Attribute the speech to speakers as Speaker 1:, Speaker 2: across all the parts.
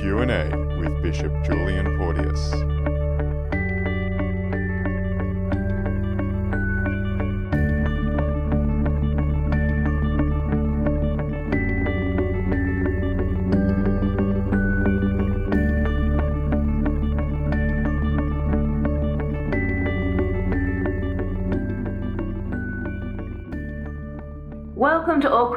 Speaker 1: Q&A with Bishop Julian Porteous.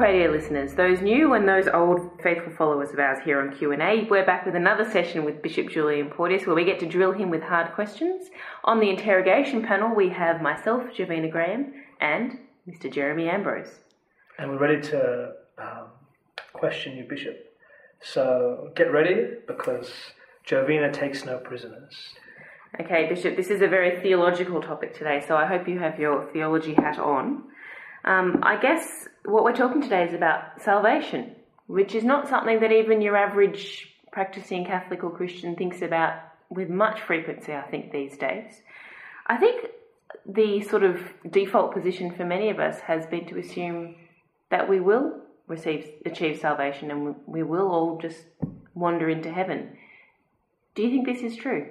Speaker 2: Radio listeners, those new and those old faithful followers of ours here on Q&A. We're back with another session with Bishop Julian Porteous where we get to drill him with hard questions. On the interrogation panel we have myself, Javina Graham, and Mr. Jeremy Ambrose.
Speaker 3: and we're ready to um, question you, Bishop. So get ready because Jovina takes no prisoners.
Speaker 2: Okay, Bishop, this is a very theological topic today, so I hope you have your theology hat on. Um, I guess what we're talking today is about salvation, which is not something that even your average practicing Catholic or Christian thinks about with much frequency, I think, these days. I think the sort of default position for many of us has been to assume that we will receive achieve salvation and we- will all just wander into heaven. Do you think this is true?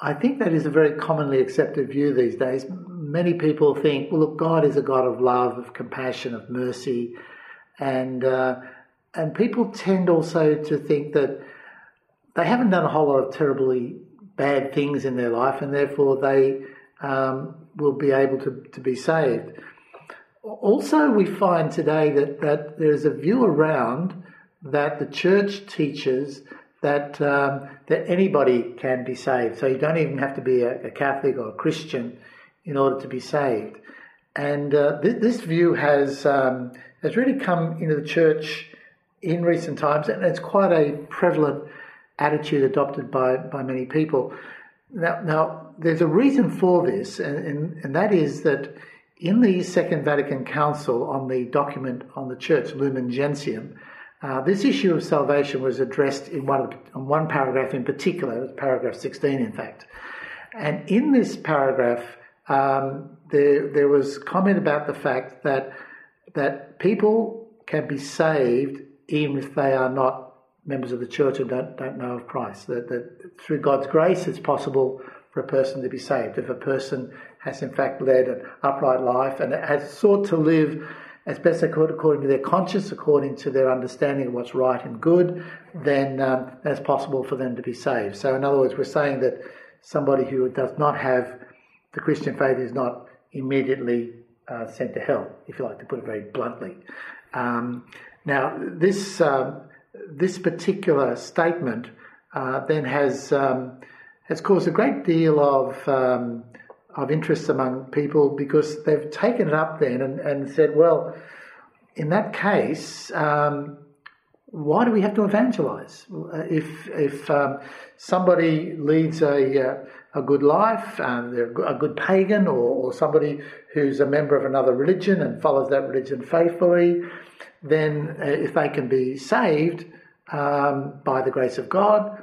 Speaker 4: I think that is a very commonly accepted view these days. Many people think, well, look, God is a God of love, of compassion, of mercy, and uh, and people tend also to think that they haven't done a whole lot of terribly bad things in their life, and therefore they um, will be able to, to be saved. Also, we find today that, that there's a view around that the church teaches that um, that anybody can be saved. So you don't even have to be a, a Catholic or a Christian in order to be saved. And uh, th- this view has um, has really come into the church in recent times, and it's quite a prevalent attitude adopted by, by many people. Now, now there's a reason for this, and, and, and that is that in the Second Vatican Council on the document on the Church, Lumen Gentium, uh, this issue of salvation was addressed in one, in one paragraph in particular, paragraph 16 in fact. And in this paragraph, um, there, there was comment about the fact that, that people can be saved even if they are not members of the church and don't, don't know of Christ. That, that through God's grace, it's possible for a person to be saved. If a person has in fact led an upright life and has sought to live as best they could according to their conscience, according to their understanding of what's right and good, then um, it's possible for them to be saved. So, in other words, we're saying that somebody who does not have the Christian faith is not immediately uh, sent to hell, if you like to put it very bluntly. Um, now, this um, this particular statement uh, then has um, has caused a great deal of um, of interest among people because they've taken it up then and, and said, well, in that case, um, why do we have to evangelize? If if um, somebody leads a uh, a good life, um, they're a good pagan, or, or somebody who's a member of another religion and follows that religion faithfully, then uh, if they can be saved um, by the grace of God,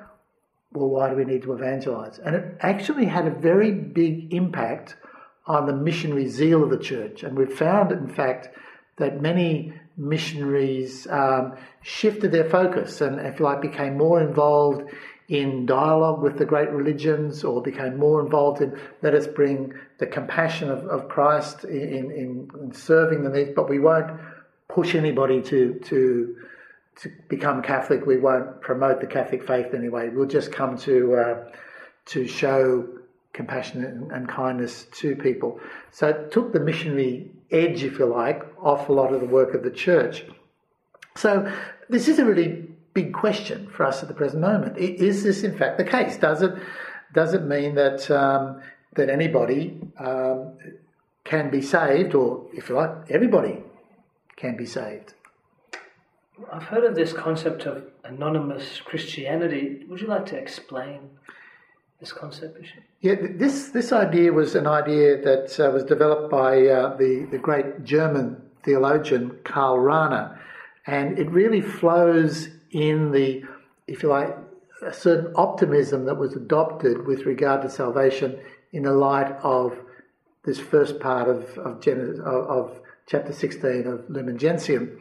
Speaker 4: well, why do we need to evangelize? And it actually had a very big impact on the missionary zeal of the church. And we've found, in fact, that many missionaries um, shifted their focus and, if you like, became more involved in dialogue with the great religions or became more involved in let us bring the compassion of, of Christ in, in, in serving the needs, but we won't push anybody to, to, to become Catholic. We won't promote the Catholic faith anyway. We'll just come to, uh, to show compassion and, and kindness to people. So it took the missionary edge, if you like, off a lot of the work of the church. So this is a really big question for us at the present moment. Is this in fact the case? Does it does it mean that um, that anybody um, can be saved, or if you like, everybody can be saved?
Speaker 3: I've heard of this concept of anonymous Christianity. Would you like to explain this concept, Bishop?
Speaker 4: Yeah, this this idea was an idea that uh, was developed by uh, the the great German theologian Karl Rahner, and it really flows in the, if you like, a certain optimism that was adopted with regard to salvation in the light of this first part of of, Genesis, of, of chapter sixteen of Lumen Gentium,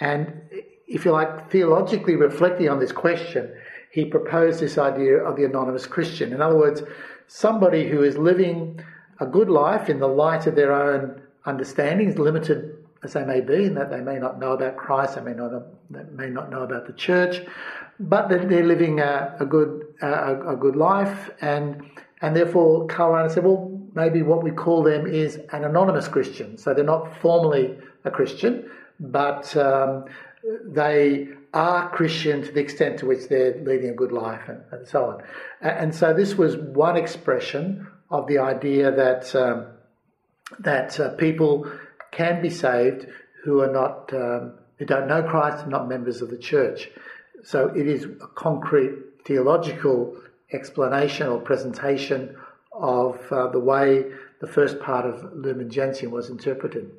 Speaker 4: and if you like, theologically reflecting on this question, he proposed this idea of the anonymous Christian. In other words, somebody who is living a good life in the light of their own understandings, limited as they may be, in that they may not know about Christ, they may not, they may not know about the church, but they're living a, a good a, a, good life, and and therefore Karl said, well, maybe what we call them is an anonymous Christian. So they're not formally a Christian, but um, they are Christian to the extent to which they're leading a good life and, and so on. And, and, so this was one expression of the idea that um, that uh, people can be saved who are not um, who don't know Christ and not members of the church. So it is a concrete theological explanation or presentation of uh, the way the first part of Lumen Gentium was interpreted.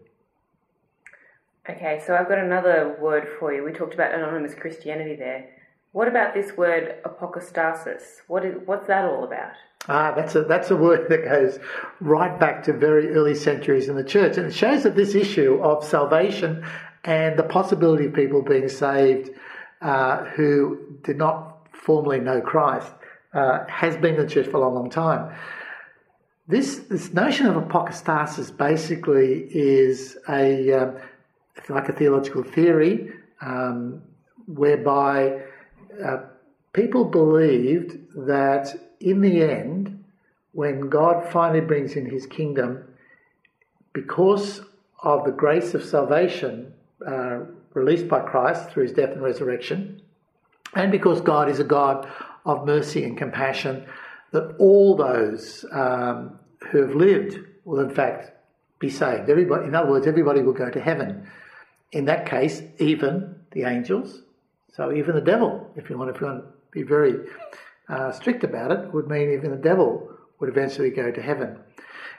Speaker 2: Okay, so I've got another word for you. We talked about anonymous Christianity there. What about this word apocatastasis? What is, what's that all about?
Speaker 4: Ah, that's a, that's a word that goes right back to very early centuries in the church. And it shows that this issue of salvation and the possibility of people being saved uh, who did not formally know Christ uh, has been in the church for a long, long time. This, this notion of apocatastasis basically is a, um, like a theological theory um, whereby uh, people believed that in the end, when God finally brings in his kingdom, because of the grace of salvation uh, released by Christ through his death and resurrection, and because God is a God of mercy and compassion, that all those um, who have lived will in fact be saved. Everybody, in other words, everybody will go to heaven. In that case, even the angels, so even the devil, if you want, if you want to be very uh, strict about it, would mean even the devil would eventually go to heaven.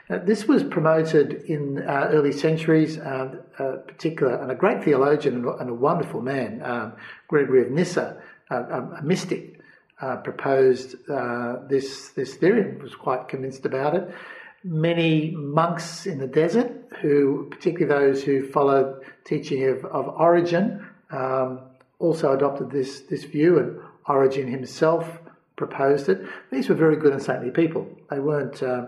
Speaker 4: Uh, this was promoted in uh, early centuries, uh, uh particular, and a great theologian and a wonderful man, um, Gregory of Nyssa, uh, a, mystic, uh, proposed this this theory and was quite convinced about it. Many monks in the desert, who particularly those who followed teaching of, of Origen, um, also adopted this this view, and Origen himself proposed it. These were very good and saintly people. They weren't uh,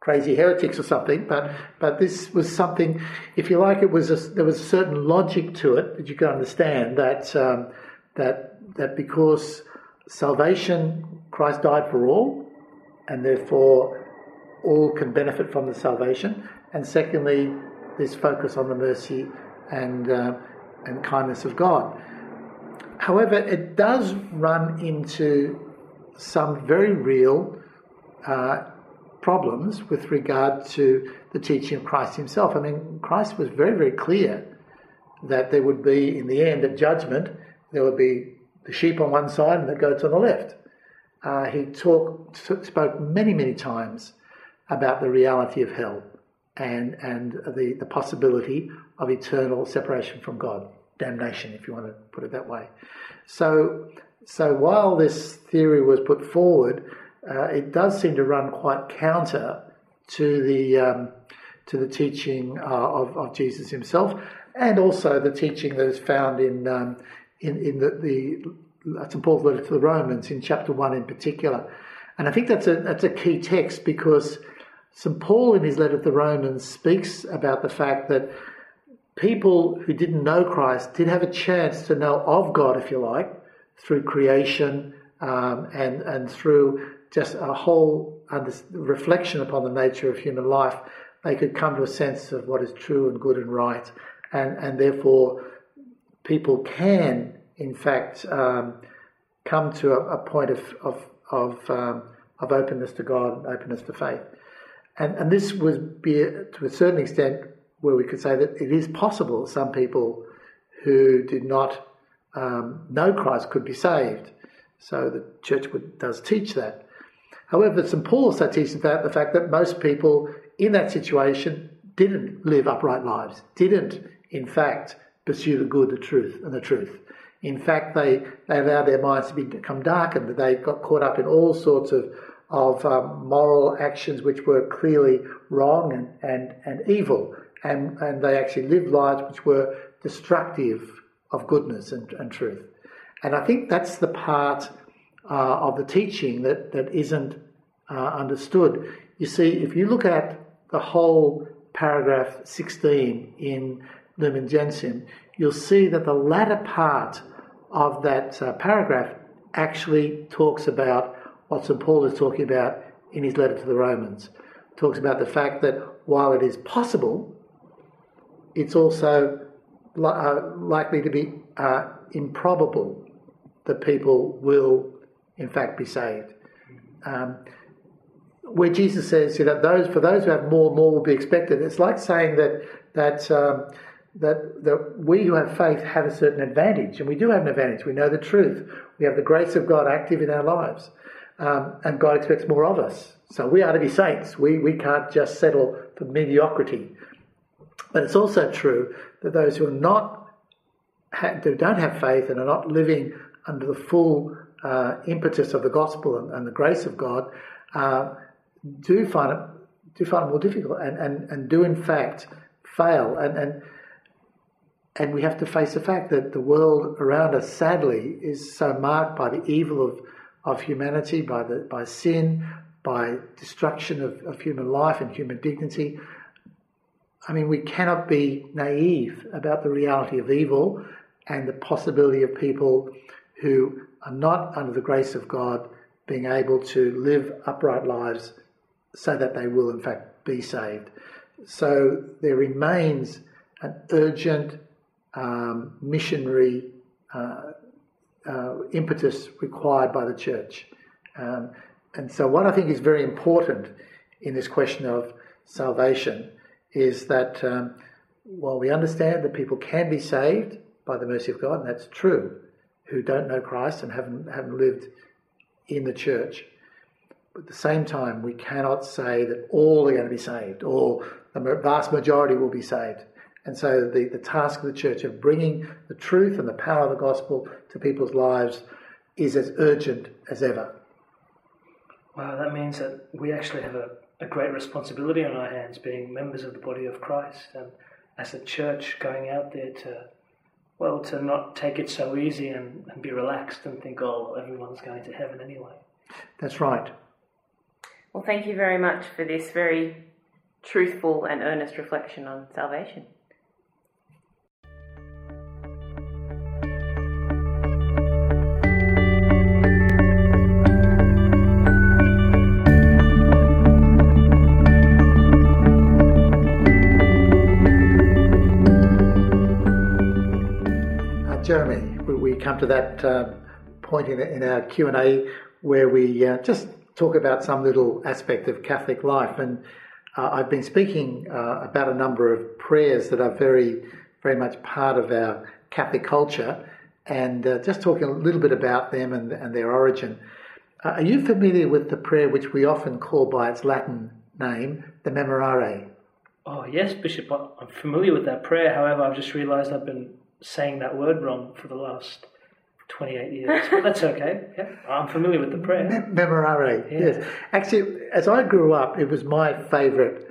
Speaker 4: crazy heretics or something, but but this was something, if you like, it was a, there was a certain logic to it that you could understand that um, that that because salvation, Christ died for all, and therefore all can benefit from the salvation. And secondly, this focus on the mercy and uh, and kindness of God. However, it does run into some very real uh, problems with regard to the teaching of Christ himself. I mean, Christ was very, very clear that there would be, in the end, at judgment, there would be the sheep on one side and the goats on the left. Uh, he talk, spoke many, many times about the reality of hell and, and the, the possibility of eternal separation from God, damnation, if you want to put it that way. So so while this theory was put forward, uh, it does seem to run quite counter to the um, to the teaching uh, of, of Jesus himself, and also the teaching that is found in um, in, in the, the St Paul's letter to the Romans in chapter one in particular. And I think that's a that's a key text because St Paul in his letter to the Romans speaks about the fact that people who didn't know Christ did have a chance to know of God, if you like, through creation um, and and through just a whole reflection upon the nature of human life, they could come to a sense of what is true and good and right, and and therefore people can in fact um, come to a, a, point of of of, um, of openness to God, and openness to faith, and and this would be to a certain extent where we could say that it is possible some people who did not um, know Christ could be saved. So the church would, does teach that. However, St. Paul also teaches about the fact that most people in that situation didn't live upright lives, didn't, in fact, pursue the good, the truth, and the truth. In fact, they, they allowed their minds to become darkened. They got caught up in all sorts of, of um, moral actions which were clearly wrong and, and, and evil. And, and they actually lived lives which were destructive of goodness and, and truth. And I think that's the part uh, of the teaching that, that isn't uh, understood. You see, if you look at the whole paragraph 16 in Lumen Gentium, you'll see that the latter part of that uh, paragraph actually talks about what St. Paul is talking about in his letter to the Romans. Talks about the fact that while it is possible, it's also likely to be uh, improbable that people will, in fact, be saved. Um, where Jesus says, you know, those for those who have more, more will be expected. It's like saying that that um, that that we who have faith have a certain advantage, and we do have an advantage. We know the truth. We have the grace of God active in our lives, um, and God expects more of us. So we are to be saints. We we can't just settle for mediocrity. But it's also true that those who are not who don't have faith and are not living under the full uh, impetus of the gospel and, and the grace of God uh, do find it do find it more difficult and, and, and do in fact fail and, and and we have to face the fact that the world around us sadly is so marked by the evil of, of humanity, by the by sin, by destruction of, of human life and human dignity. I mean, we cannot be naive about the reality of evil and the possibility of people who are not under the grace of God being able to live upright lives so that they will, in fact, be saved. So there remains an urgent um, missionary uh, uh, impetus required by the church. Um, and so, what I think is very important in this question of salvation is that um, while we understand that people can be saved by the mercy of God, and that's true, who don't know Christ and haven't, haven't lived in the church, but at the same time, we cannot say that all are going to be saved or the vast majority will be saved. And so the, the task of the church of bringing the truth and the power of the gospel to people's lives is as urgent as ever.
Speaker 3: Wow, that means that we actually have a, a great responsibility on our hands being members of the body of Christ and as a church going out there to, well, to not take it so easy and, and be relaxed and think, oh, everyone's going to heaven anyway.
Speaker 4: That's right.
Speaker 2: Well, thank you very much for this very truthful and earnest reflection on salvation.
Speaker 4: We, come to that uh, point in, in our Q and A where we uh, just talk about some little aspect of Catholic life, and uh, I've been speaking uh, about a number of prayers that are very, very much part of our Catholic culture, and uh, just talking a little bit about them and, and their origin. Uh, are you familiar with the prayer which we often call by its Latin name, the Memorare?
Speaker 3: Oh, yes, Bishop, I'm familiar with that prayer. However, I've just realised I've been saying that word wrong for the last 28 years. But that's okay. Yeah, I'm familiar with the prayer.
Speaker 4: Mem- Memorare,
Speaker 3: Yeah.
Speaker 4: yes. Actually, as I grew up, it was my favourite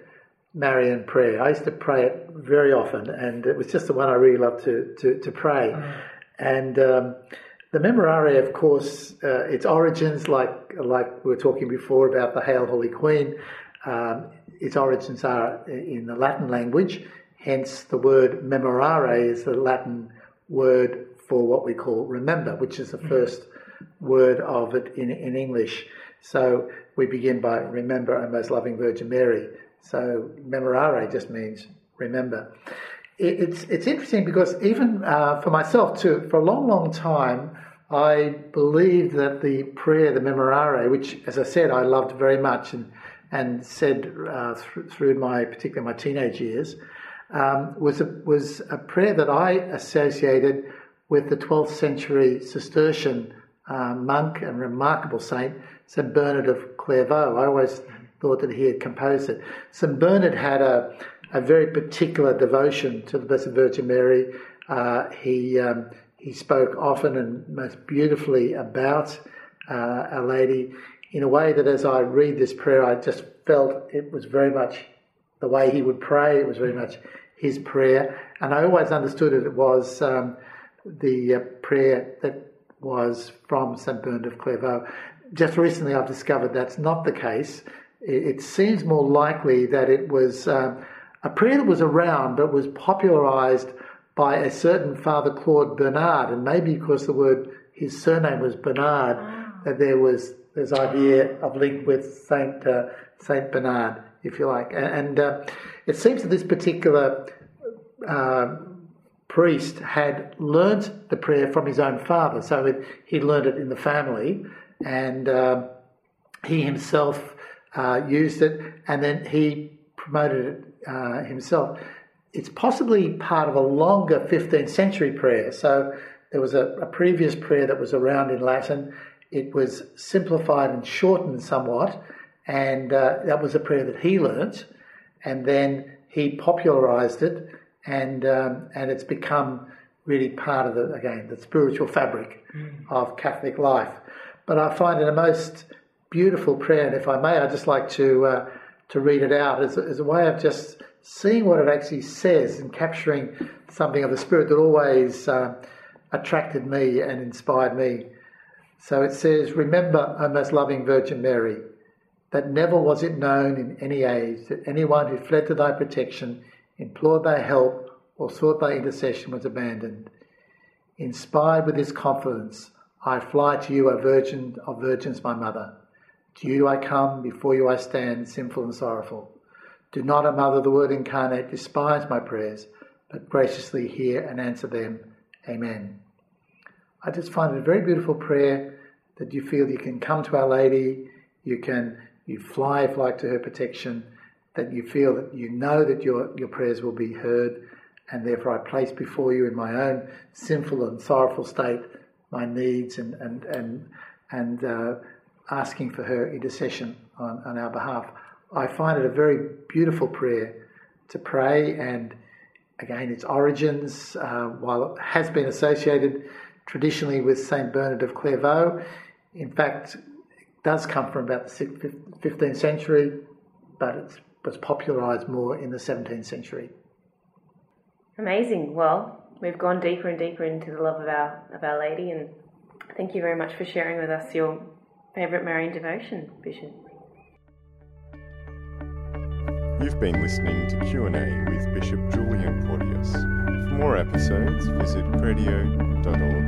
Speaker 4: Marian prayer. I used to pray it very often, and it was just the one I really loved to, to, to pray. And um, the Memorare, of course, uh, its origins, like, like we were talking before about the Hail Holy Queen, um, its origins are in the Latin language, hence the word memorare is the Latin word for what we call remember, which is the first word of it in, in English. So we begin by remember, O most loving Virgin Mary. So memorare just means remember. It, it's it's interesting because even uh, for myself too, for a long, long time, I believed that the prayer, the memorare, which, as I said, I loved very much and and said uh, th- through my particularly my teenage years, um, was a, was a prayer that I associated with the 12th century Cistercian uh, monk and remarkable saint, St. Bernard of Clairvaux. I always thought that he had composed it. St. Bernard had a, a very particular devotion to the Blessed Virgin Mary. Uh, he, um, he spoke often and most beautifully about uh, Our Lady in a way that as I read this prayer, I just felt it was very much the way he would pray. It was very much his prayer. And I always understood it, was um, the uh, prayer that was from St. Bernard of Clairvaux. Just recently, I've discovered that's not the case. It, it seems more likely that it was um, a prayer that was around but was popularized by a certain Father Claude Bernard, and maybe because the word his surname was Bernard, that there was this idea of link with Saint uh, Saint Bernard, if you like, and, uh, it seems that this particular uh, priest had learnt the prayer from his own father, so it, he learned it in the family, and um, he himself uh, used it, and then he promoted it uh, himself. It's possibly part of a longer 15th century prayer. So there was a, a previous prayer that was around in Latin. It was simplified and shortened somewhat, and uh, that was a prayer that he learnt, and then he popularized it, and um, and it's become really part of the again the spiritual fabric mm. of Catholic life. But I find it a most beautiful prayer, and if I may, I'd just like to uh, to read it out as, as a way of just seeing what it actually says and capturing something of the spirit that always uh, attracted me and inspired me. So it says, Remember, O most loving Virgin Mary, that never was it known in any age that anyone who fled to thy protection, implored thy help, or sought thy intercession was abandoned. Inspired with this confidence, I fly to you, O Virgin of Virgins, my Mother. To you do I come, before you I stand, sinful and sorrowful. Do not, O Mother, the Word incarnate, despise my prayers, but graciously hear and answer them. Amen. I just find it a very beautiful prayer that you feel you can come to Our Lady, you can you fly like to her protection, that you feel that you know that your, your prayers will be heard, and therefore I place before you in my own sinful and sorrowful state my needs and and and and uh, asking for her intercession on, on our behalf. I find it a very beautiful prayer to pray, and again, its origins, uh, while it has been associated traditionally with Saint Bernard of Clairvaux. In fact, it does come from about the 15th century, but it was popularised more in the 17th century.
Speaker 2: Amazing. Well, we've gone deeper and deeper into the love of our of Our Lady, and thank you very much for sharing with us your favourite Marian devotion, Bishop.
Speaker 1: You've been listening to Q&A with Bishop Julian Porteous. For more episodes, visit cradio.org.